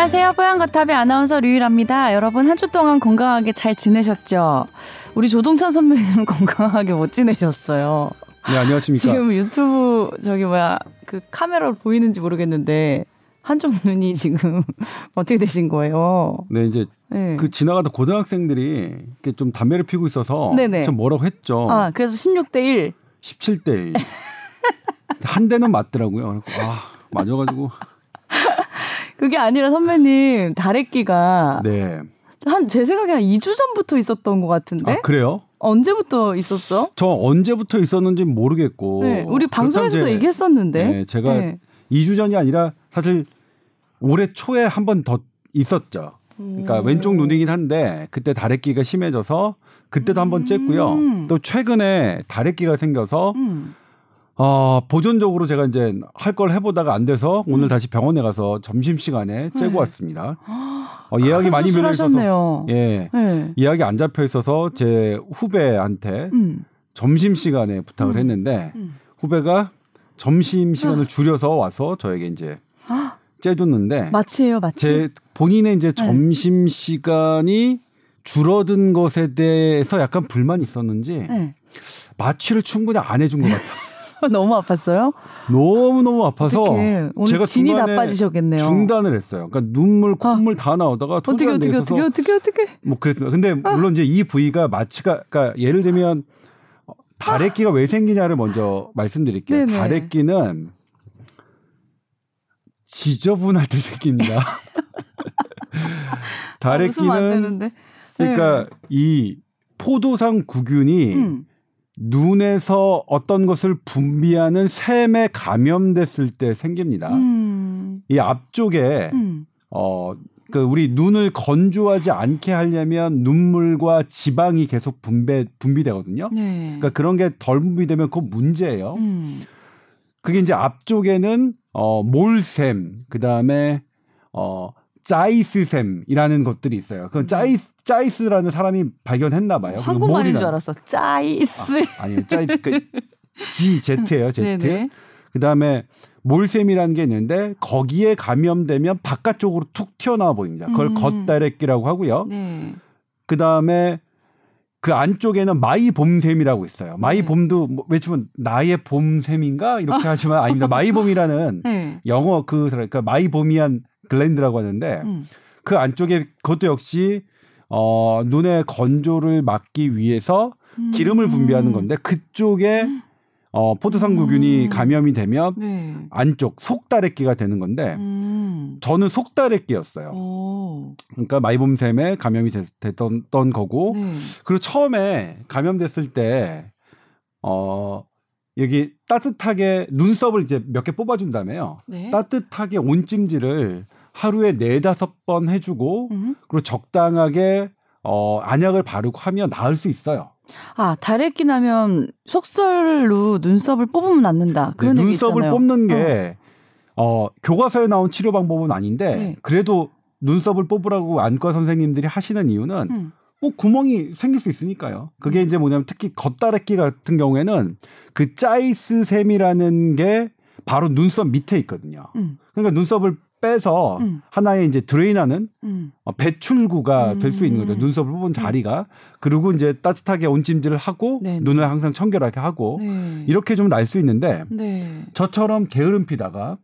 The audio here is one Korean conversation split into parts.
안녕하세요. 뽀얀거탑의 아나운서 류일합니다. 여러분 한 주 동안 건강하게 잘 지내셨죠? 우리 조동찬 선배님 건강하게 못 지내셨어요. 네, 안녕하십니까. 지금 유튜브 저기 뭐야 그 카메라로 보이는지 모르겠는데 한쪽 눈이 지금 어떻게 되신 거예요? 네, 이제 네. 그 지나가던 고등학생들이 이렇게 좀 담배를 피우고 있어서 네네. 좀 뭐라고 했죠. 아 그래서 16대 1. 17대 1. 한 대는 맞더라고요. 아, 맞아가지고. 그게 아니라 선배님 다래끼가 네. 한 제 생각에 한 2주 전부터 있었던 것 같은데 아, 그래요? 언제부터 있었어? 저 언제부터 있었는지 모르겠고. 네, 우리 방송에서도 이제 얘기했었는데. 네, 제가 네. 2주 전이 아니라 사실 올해 초에 한 번 더 있었죠. 그러니까 음. 왼쪽 눈이긴 한데 그때 다래끼가 심해져서 그때도 한번 쬐고요. 음. 또 최근에 다래끼가 생겨서 음. 어, 보존적으로 제가 이제 할 걸 해보다가 안 돼서 오늘 음. 다시 병원에 가서 점심시간에 째고 네. 왔습니다. 어, 예약이 큰 많이 밀려 있어서. 예. 네. 예약이 안 잡혀 있어서 제 후배한테 음. 점심시간에 부탁을 음. 했는데 음. 후배가 점심시간을 줄여서 와서 저에게 이제 째줬는데 마취예요, 마취. 제 본인의 이제 네. 점심시간이 줄어든 것에 대해서 약간 불만이 있었는지 네. 마취를 충분히 안 해준 것 같아요. 너무 아팠어요? 너무 너무 아파서 어떡해. 오늘 제가 진이 나빠지셨겠네요. 중단을 했어요. 그러니까 눈물, 콧물 다 나오다가 어떻게 어떻게 어떻게 어떻게 어떻게? 뭐 그랬습니다. 근데 물론 이제 이 부위가 마취가 그러니까 예를 들면 어, 다래끼가 왜 생기냐를 먼저 말씀드릴게요. 네네. 다래끼는 지저분할 때 생깁니다. 아, 다래끼는. 그러니까 이 포도상 구균이 음. 눈에서 어떤 것을 분비하는 샘에 감염됐을 때 생깁니다. 음. 이 앞쪽에 음. 어, 그 우리 눈을 건조하지 않게 하려면 눈물과 지방이 계속 분배 분비되거든요. 네. 그러니까 그런 게 덜 분비되면 그건 문제예요. 음. 그게 이제 앞쪽에는 어 몰샘, 그다음에 어 짜이스샘이라는 것들이 있어요. 그 짜이스 짜이스라는 사람이 발견했나 봐요. 한국말인 줄 알았어. 짜이스. 아, 아니요. 짜이스 그 G Z예요. Z. 네네. 그다음에 몰샘이라는 게 있는데 거기에 감염되면 바깥쪽으로 툭 튀어나와 보입니다. 그걸 음. 겉다래끼라고 하고요. 네. 그다음에 그 안쪽에는 마이 봄샘이라고 있어요. 네. 마이봄도 뭐 외치면 나의 봄샘인가 이렇게 하지만 아닙니다. 마이 봄이라는 네. 영어 그 그러니까 Meibomian 글랜드라고 하는데 음. 그 안쪽에 그것도 역시 어 눈의 건조를 막기 위해서 기름을 분비하는 건데 그쪽에 어 포도상구균이 음. 감염이 되면 네. 안쪽 속다래끼가 되는 건데 음. 저는 속다래끼였어요. 오. 그러니까 마이봄샘에 감염이 됐, 던던 거고 네. 그리고 처음에 감염됐을 때 어 여기 따뜻하게 눈썹을 이제 몇 개 뽑아준다며요. 네. 따뜻하게 온찜질을 하루에 네다섯 번 해주고 음. 그리고 적당하게 어 안약을 바르고 하면 나을 수 있어요. 아, 다래끼 나면 속설로 눈썹을 뽑으면 낫는다. 그런 네, 얘기 눈썹을 있잖아요. 뽑는 게 어, 교과서에 나온 치료 방법은 아닌데 네. 그래도 눈썹을 뽑으라고 안과 선생님들이 하시는 이유는 음. 뭐 구멍이 생길 수 있으니까요. 그게 이제 뭐냐면 특히 겉다래끼 같은 경우에는 그 짜이스샘이라는 게 바로 눈썹 밑에 있거든요. 음. 그러니까 눈썹을 빼서 음. 하나의 이제 드레인하는 음. 어, 배출구가 될 수 있는 거죠. 음. 눈썹을 뽑은 자리가. 그리고 이제 따뜻하게 온찜질을 하고 네네. 눈을 항상 청결하게 하고 네. 이렇게 좀 날 수 있는데 네. 저처럼 게으름 피다가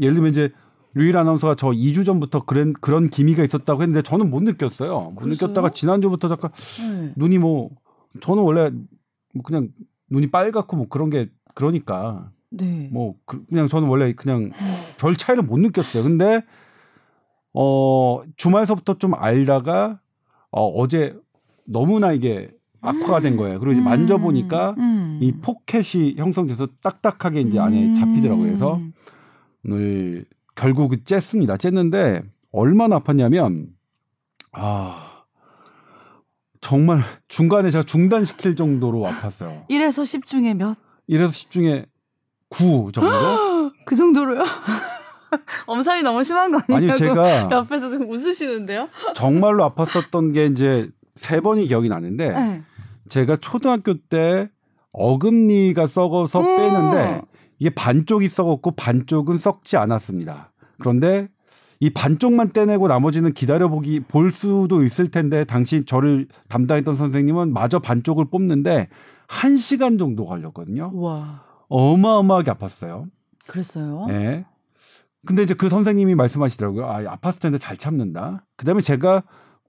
예를 들면 이제 류일 아나운서가 저 2주 전부터 그런 그런 기미가 있었다고 했는데 저는 못 느꼈어요. 못 그랬어요? 느꼈다가 지난주부터 잠깐 네. 눈이 뭐 저는 원래 뭐 그냥 눈이 빨갛고 뭐 그런 게 그러니까 네. 뭐 그- 그냥 저는 원래 그냥 별 차이를 못 느꼈어요. 근데 어 주말서부터 좀 알다가 어 어제 너무나 이게 악화가 된 거예요. 그리고 이제 음. 만져보니까 음. 이 포켓이 형성돼서 딱딱하게 이제 안에 음. 잡히더라고요. 그래서 오늘 결국 쨌습니다. 쨌는데 얼마나 아팠냐면 아 정말 중간에 제가 중단시킬 정도로 아팠어요. 1에서 10 중에 몇? 1에서 10 중에 9 정도? 그 정도로요? 엄살이 너무 심한 거 아니냐고 아니 제가 옆에서 좀 웃으시는데요? 정말로 아팠었던 게 이제 세 번이 기억이 나는데 네. 제가 초등학교 때 어금니가 썩어서 음. 빼는데 이게 반쪽이 썩었고 반쪽은 썩지 않았습니다. 그런데 이 반쪽만 떼내고 나머지는 기다려보기 볼 수도 있을 텐데 당시 저를 담당했던 선생님은 마저 반쪽을 뽑는데 한 시간 정도 걸렸거든요. 와. 어마어마하게 아팠어요. 그랬어요? 예. 근데 이제 그 선생님이 말씀하시더라고요. 아, 아팠을 텐데 잘 참는다. 그 다음에 제가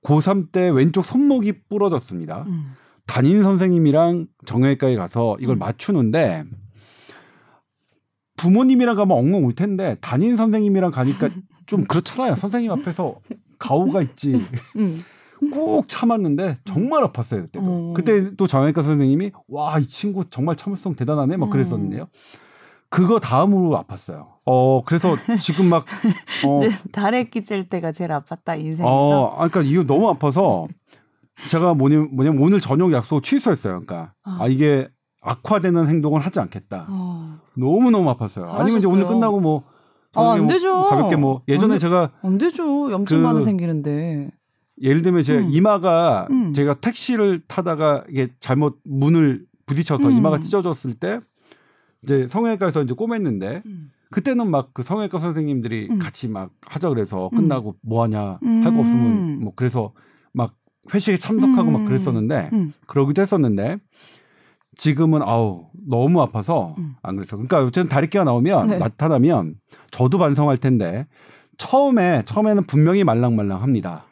고3 때 왼쪽 손목이 부러졌습니다. 음. 담임 선생님이랑 정형외과에 가서 이걸 음. 맞추는데 부모님이랑 가면 엉엉 울 텐데 담임 선생님이랑 가니까 좀 그렇잖아요. 선생님 앞에서 가오가 있지. 음. 꾹 참았는데 정말 아팠어요 그때. 어. 그때 또 정형외과 선생님이 와 이 친구 정말 참을성 대단하네 막 음. 그랬었는데요. 그거 다음으로 아팠어요. 어 그래서 지금 막 어, 네, 달에 끼칠 때가 제일 아팠다 인생에서. 어 아, 그러니까 이거 너무 아파서 제가 뭐냐면, 뭐냐면 오늘 저녁 약속 취소했어요. 그러니까 아 이게 악화되는 행동을 하지 않겠다. 어. 너무 너무 아팠어요. 아니면 이제 오늘. 끝나고 뭐 아, 안 뭐 되죠. 가볍게 뭐 예전에 안 돼. 제가 안 되죠. 염증만은 그- 생기는데. 예를 들면 제 음. 이마가 음. 제가 택시를 타다가 이게 잘못 문을 부딪혀서 음. 이마가 찢어졌을 때 이제 성형외과에서 이제 꼬맸는데 음. 그때는 막 그 성형외과 선생님들이 음. 같이 막 하자 그래서 음. 끝나고 뭐 하냐 음. 할거 없으면 뭐 그래서 막 회식에 참석하고 음. 막 그랬었는데 음. 그러기도 했었는데 지금은 아우 너무 아파서 음. 안 그래서 그러니까 어쨌든 다리끼가 나오면 네. 나타나면 저도 반성할 텐데 처음에 처음에는 분명히 말랑말랑합니다.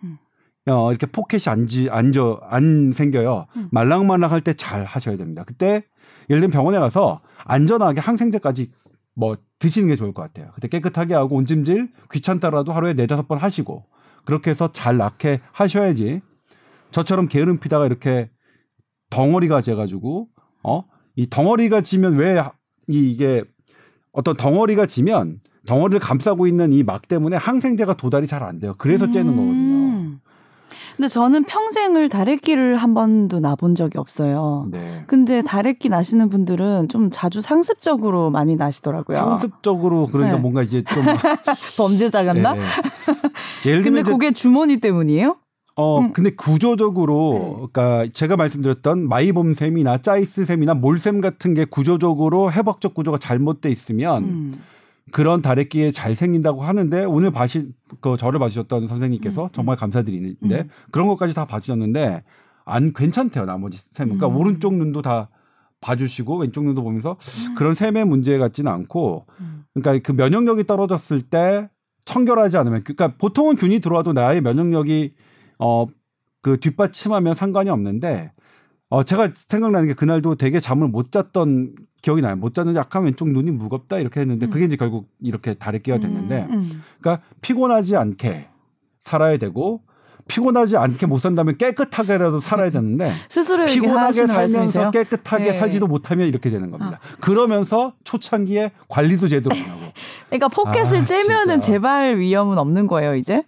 음. 어, 이렇게 포켓이 안 지 안져 안 생겨요. 음. 말랑말랑할 때 잘 하셔야 됩니다. 그때 예를 들면 병원에 가서 안전하게 항생제까지 뭐 드시는 게 좋을 것 같아요. 그때 깨끗하게 하고 온찜질 귀찮다라도 하루에 네다섯 번 하시고 그렇게 해서 잘 낫게 하셔야지 저처럼 게으름 피다가 이렇게 덩어리가 져가지고 어 이 덩어리가 지면 왜 이- 이게 어떤 덩어리가 지면 덩어리를 감싸고 있는 이 막 때문에 항생제가 도달이 잘 안 돼요. 그래서 째는 거거든요. 음. 근데 저는 평생을 다래끼를 한 번도 나본 적이 없어요. 네. 근데 다래끼 나시는 분들은 좀 자주 상습적으로 많이 나시더라고요. 상습적으로 그러니까 네. 뭔가 이제 좀 범죄자 같나? 예, 예. 예를 근데 들면 이제 그게 주머니 때문이에요? 어 음. 근데 구조적으로 그러니까 제가 말씀드렸던 마이봄샘이나 짜이스샘이나 몰샘 같은 게 구조적으로 해박적 구조가 잘못돼 있으면 음. 그런 다래끼에 잘 생긴다고 하는데 오늘 봐시 그 저를 봐주셨던 선생님께서 음, 정말 감사드리는데 음. 그런 것까지 다 봐주셨는데 안 괜찮대요 나머지 샘 그러니까 음. 오른쪽 눈도 다 봐주시고 왼쪽 눈도 보면서 그런 샘의 문제 같지는 않고 음. 그러니까 그 면역력이 떨어졌을 때 청결하지 않으면 그러니까 보통은 균이 들어와도 나의 면역력이 어 그 뒷받침하면 상관이 없는데 어 제가 생각나는 게 그날도 되게 잠을 못 잤던 기억이 나요. 못 잤는데 약간 왼쪽 눈이 무겁다 이렇게 했는데 음. 그게 이제 결국 이렇게 다래끼가 됐는데 음, 음. 그러니까 피곤하지 않게 살아야 되고 피곤하지 않게 못 산다면 깨끗하게라도 살아야 되는데 스스로 피곤하게 살면서 말씀이세요? 깨끗하게 네. 아. 살지도 못하면 이렇게 되는 겁니다. 그러면서 초창기에 관리도 제대로 안 하고 그러니까 포켓을 아, 째면은 진짜. 재발 위험은 없는 거예요, 이제?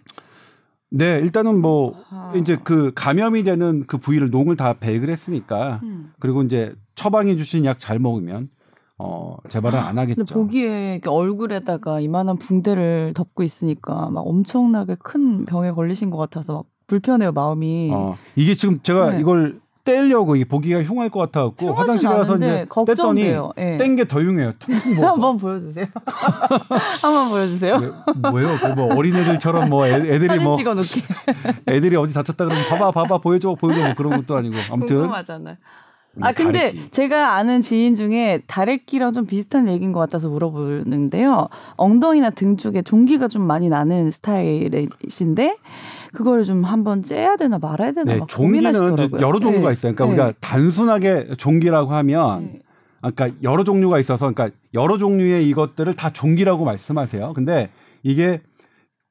네, 일단은 뭐 아. 이제 그 감염이 되는 그 부위를 농을 다 배액을 했으니까 음. 그리고 이제 처방해 주신 약 잘 먹으면 어 재발은 안 하겠죠. 근데 보기에 얼굴에다가 이만한 붕대를 덮고 있으니까 막 엄청나게 큰 병에 걸리신 것 같아서 막 불편해요 마음이. 어 이게 지금 제가 네. 이걸 떼려고 이게 보기가 흉할 것 같아 갖고 흉하진 화장실에 가서 이제 뗐더니 걱정돼요. 예. 뗀게 더 흉해요. 퉁퉁 부어서. 한번 보여주세요. 한번 보여주세요. 네, 뭐예요? 그뭐 어린애들처럼 뭐 애, 애들이 뭐 찍어놓기. 애들이 어디 다쳤다 그러면 봐봐 봐봐 보여줘 보여줘 뭐 그런 것도 아니고 아무튼 궁금하잖아요. 음, 아 근데 다래끼. 제가 아는 지인 중에 다래끼랑 좀 비슷한 얘기인 것 같아서 물어보는데요. 엉덩이나 등 쪽에 종기가 좀 많이 나는 스타일이신데 그거를 좀 한번 째야 되나 말아야 되나 네, 막 고민하시더라고요. 여러 종류가 네. 있어요. 그러니까 네. 우리가 단순하게 종기라고 하면 네. 아까 여러 종류가 있어서 그러니까 여러 종류의 이것들을 다 종기라고 말씀하세요. 근데 이게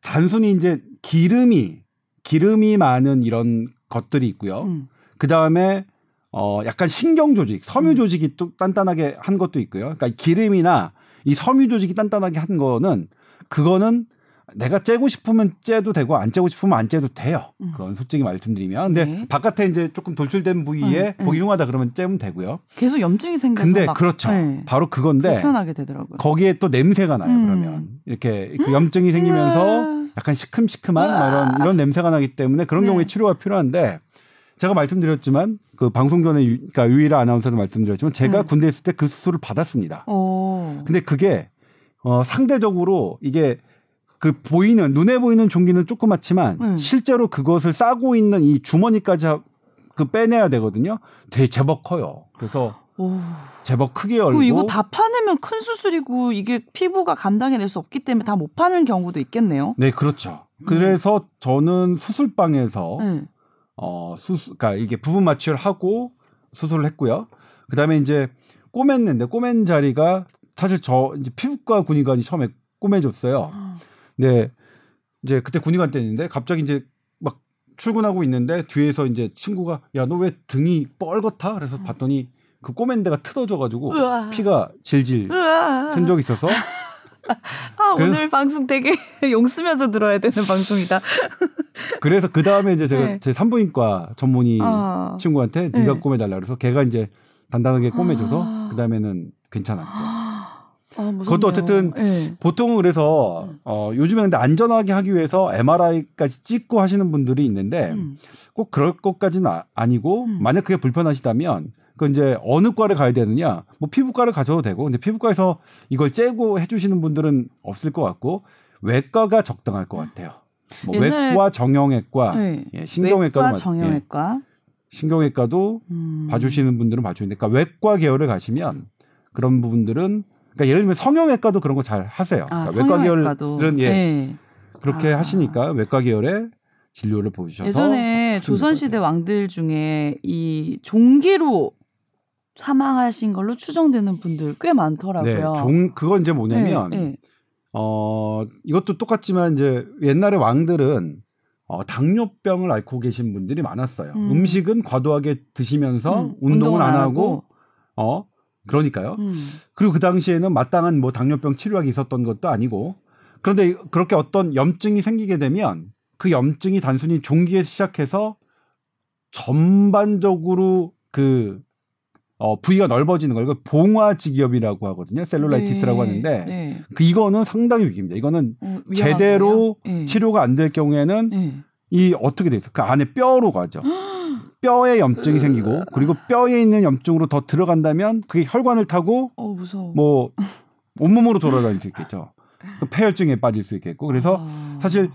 단순히 이제 기름이 기름이 많은 이런 것들이 있고요. 음. 그 다음에 어 약간 신경 조직, 섬유 음. 조직이 또 단단하게 한 것도 있고요. 그러니까 기름이나 이 섬유 조직이 단단하게 한 거는 그거는 내가 째고 싶으면 째도 되고 안 째고 싶으면 안 째도 돼요. 음. 그건 솔직히 말씀드리면. 근데 네. 바깥에 이제 조금 돌출된 부위에 음, 음. 보기 흉하다 그러면 째면 되고요. 계속 염증이 생겨서 근데 막 그렇죠. 네. 바로 그건데 불편하게 되더라고요. 거기에 또 냄새가 나요. 음. 그러면 이렇게 그 염증이 생기면서 음. 약간 시큼시큼한 뭐 이런 이런 냄새가 나기 때문에 그런 네. 경우에 치료가 필요한데 제가 말씀드렸지만 그 방송 전에 유, 그러니까 유일한 아나운서도 말씀드렸지만 제가 음. 군대 에 있을 때 그 수술을 받았습니다. 오. 근데 그게 어 상대적으로 이게 그 보이는 눈에 보이는 종기는 조그맣지만 음. 실제로 그것을 싸고 있는 이 주머니까지 하- 그 빼내야 되거든요. 되게 제법 커요. 그래서 오. 제법 크게 열고 이거 다 파내면 큰 수술이고 이게 피부가 감당해낼 수 없기 때문에 다 못 파는 경우도 있겠네요. 네, 그렇죠. 그래서 저는 수술방에서 네. 어 수술 그러니까 이게 부분 마취를 하고 수술을 했고요. 그다음에 이제 꼬맸는데 꼬맨 자리가 사실 저 이제 피부과 군의관이 처음에 꼬매줬어요. 네. 이제 그때 군의관 때였는데 갑자기 이제 막 출근하고 있는데 뒤에서 이제 친구가 야 너 왜 등이 뻘겋다? 그래서 봤더니 그 꼬맨 데가 트어져 가지고. 피가 질질. 샌 적이 있어서 아, 그래서- 오늘 방송 되게 용 쓰면서 들어야 되는 방송이다. 그래서 그 다음에 이제 제가 네. 제 산부인과 전문의 아. 친구한테 네가 네. 꼬매달라 그래서 걔가 이제 단단하게 꼬매줘서 아. 그 다음에는 괜찮았죠. 아. 그것도 어쨌든 네. 보통은 그래서 음. 어 요즘에 근데 안전하게 하기 위해서 MRI까지 찍고 하시는 분들이 있는데 음. 꼭 그럴 것까지는 아, 아니고 음. 만약 그게 불편하시다면 그 이제 어느 과를 가야 되느냐 뭐 피부과를 가셔도 되고 근데 피부과에서 이걸 째고 해주시는 분들은 없을 것 같고 외과가 적당할 것 같아요. 뭐 외과 정형외과 네. 예, 신경외과도 외과, 맞- 예, 정형외과. 신경외과도 음. 봐주시는 분들은 봐주는데 그러니까 외과 계열을 가시면 그런 부분들은 그러니까 예를 들면 성형외과도 그런 거 잘 하세요. 아, 그러니까 외과. 계열은 예 네. 그렇게 아. 하시니까 외과 계열의 진료를 보셔서 예전에 조선시대 왕들 중에 이 종기로 사망하신 걸로 추정되는 분들 꽤 많더라고요. 네, 종 그건 이제 뭐냐면 네, 네. 어 이것도 똑같지만 이제 옛날에 왕들은 어, 당뇨병을 앓고 계신 분들이 많았어요. 음. 음. 식은 과도하게 드시면서 음, 운동은 안 하고 어 그러니까요. 음. 그리고 그 당시에는 마땅한 뭐 당뇨병 치료약이 있었던 것도 아니고 그런데 그렇게 어떤 염증이 생기게 되면 그 염증이 단순히 종기에 시작해서 전반적으로 그 어, 부위가 넓어지는 걸 이걸 봉화직염이라고 하거든요. 셀룰라이티스라고 네, 하는데 네. 그 이거는 상당히 위기입니다. 이거는 어, 제대로? 네. 치료가 안 될 경우에는 네. 이 어떻게 돼 있어? 그 안에 뼈로 가죠. 뼈에 염증이 생기고 그리고 뼈에 있는 염증으로 더 들어간다면 그게 혈관을 타고 어. 뭐 온몸으로 돌아다닐 수 있겠죠. 그 폐혈증에 빠질 수 있겠고 그래서 아. 사실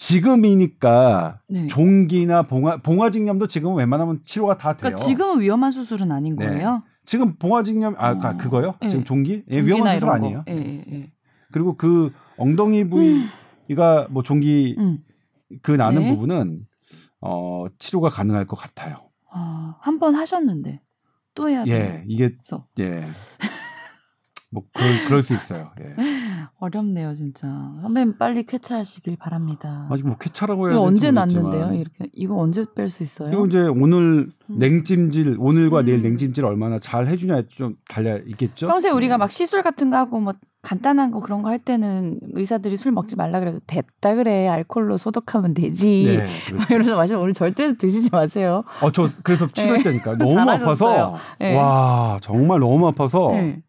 지금이니까 네. 종기나 봉화 봉화직염도 지금은 웬만하면 치료가 다 돼요. 그러니까 지금은 위험한 수술은 아닌 네. 거예요. 지금 봉화직염 아 어. 그- 그거요? 네. 지금 종기? 예, 위험한 수술 아니에요. 거. 예, 예, 예. 그리고 그 엉덩이 부위가 뭐 종기 음. 그 나는 네. 부분은 어 치료가 가능할 것 같아요. 아, 한 번 하셨는데 또 해야 돼요. 예, 이게 그래서 예. 뭐 그럴, 그럴 수 있어요. 예. 어렵네요, 진짜. 선배님 빨리 쾌차하시길 바랍니다. 아직 뭐 쾌차라고 해야 이거 될지 언제. 났는데요? 이렇게 이거 언제 뺄 수 있어요? 이거 이제 오늘 음. 냉찜질 오늘과 음. 내일 냉찜질 얼마나 잘 해주냐에 좀 달려 있겠죠. 평소에 우리가 예. 막 시술 같은 거 하고 뭐 간단한 거 그런 거 할 때는 의사들이 술 먹지 말라 그래도 됐다 그래 알코올로 소독하면 되지. 네, 그렇죠. 이러면서 마시면 오늘 절대 드시지 마세요. 어, 저 그래서 치료할 네. 때니까 너무. 아파서 네. 와 정말 너무 아파서 네.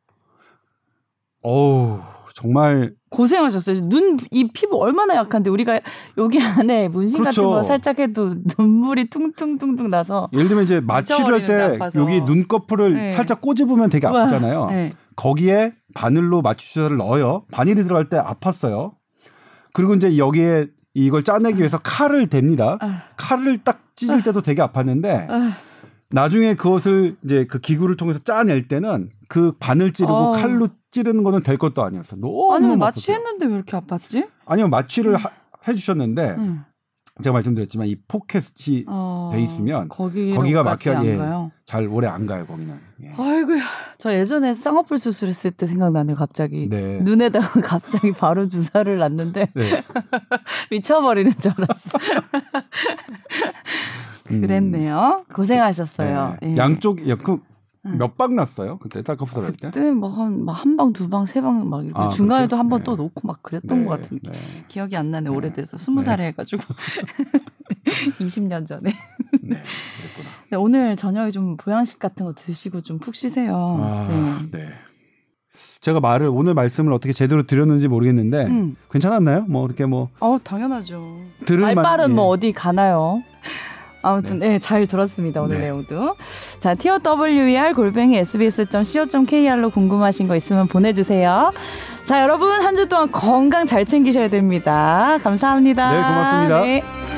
어우 정말 고생하셨어요. 눈 이 피부 얼마나 약한데 우리가 여기 안에 문신 그렇죠. 같은 거 살짝 해도 눈물이 퉁퉁퉁퉁 나서 예를 들면 이제 마취를 할 때. 여기 눈꺼풀을 네. 살짝 꼬집으면 되게 아프잖아요. 네. 거기에 바늘로 마취 주사를 넣어요. 바늘이 들어갈 때 아팠어요. 그리고 이제 여기에 이걸 짜내기 위해서 칼을 댑니다. 아, 칼을 딱 찢을 때도 되게 아팠는데 아, 나중에 그것을 이제 그 기구를 통해서 짜낼 때는 그 바늘 찌르고 어. 칼로 찌르는 거는 될 것도 아니었어. 너무 아니면. 마취했는데 왜 이렇게 아팠지? 아니면 마취를 하- 해주셨는데 응. 제가 말씀드렸지만 이 포켓이 어, 돼 있으면 거기가 막혀- 안 예. 잘 오래 안 가요 거기는. 예. 아이고야. 저 예전에 쌍꺼풀 수술했을 때 생각나네요. 갑자기 네. 눈에다가 갑자기 바로 주사를 놨는데 네. 미쳐버리는 줄 알았어. 음. 그랬네요. 고생하셨어요. 네. 예. 양쪽 그 응. 몇방 났어요? 그때 쌍꺼풀 할 때? 그때 뭐한한 방, 두 방, 세 방 막 이렇게 아, 중간에도? 한번 네. 또 놓고 막 그랬던 것 같은 네. 기억이 안 나네. 네. 오래돼서 스무 살에 해가지고 20년 전에. 네. 그랬구나. 네, 오늘 저녁에 좀 보양식 같은 거 드시고 좀 푹 쉬세요. 아, 네. 네. 제가 말을 오늘 말씀을 어떻게 제대로 드렸는지 모르겠는데 음. 괜찮았나요? 뭐 이렇게 뭐 어 당연하죠. 들을 만 말빨은 예. 뭐 어디 가나요? 아무튼 네, 잘 들었습니다 오늘 네. 내용도. 자, TOWER 골뱅이 sbs.co.kr로 궁금하신 거 있으면 보내주세요. 자, 여러분 한 주 동안 건강 잘 챙기셔야 됩니다. 감사합니다. 네, 고맙습니다. 네.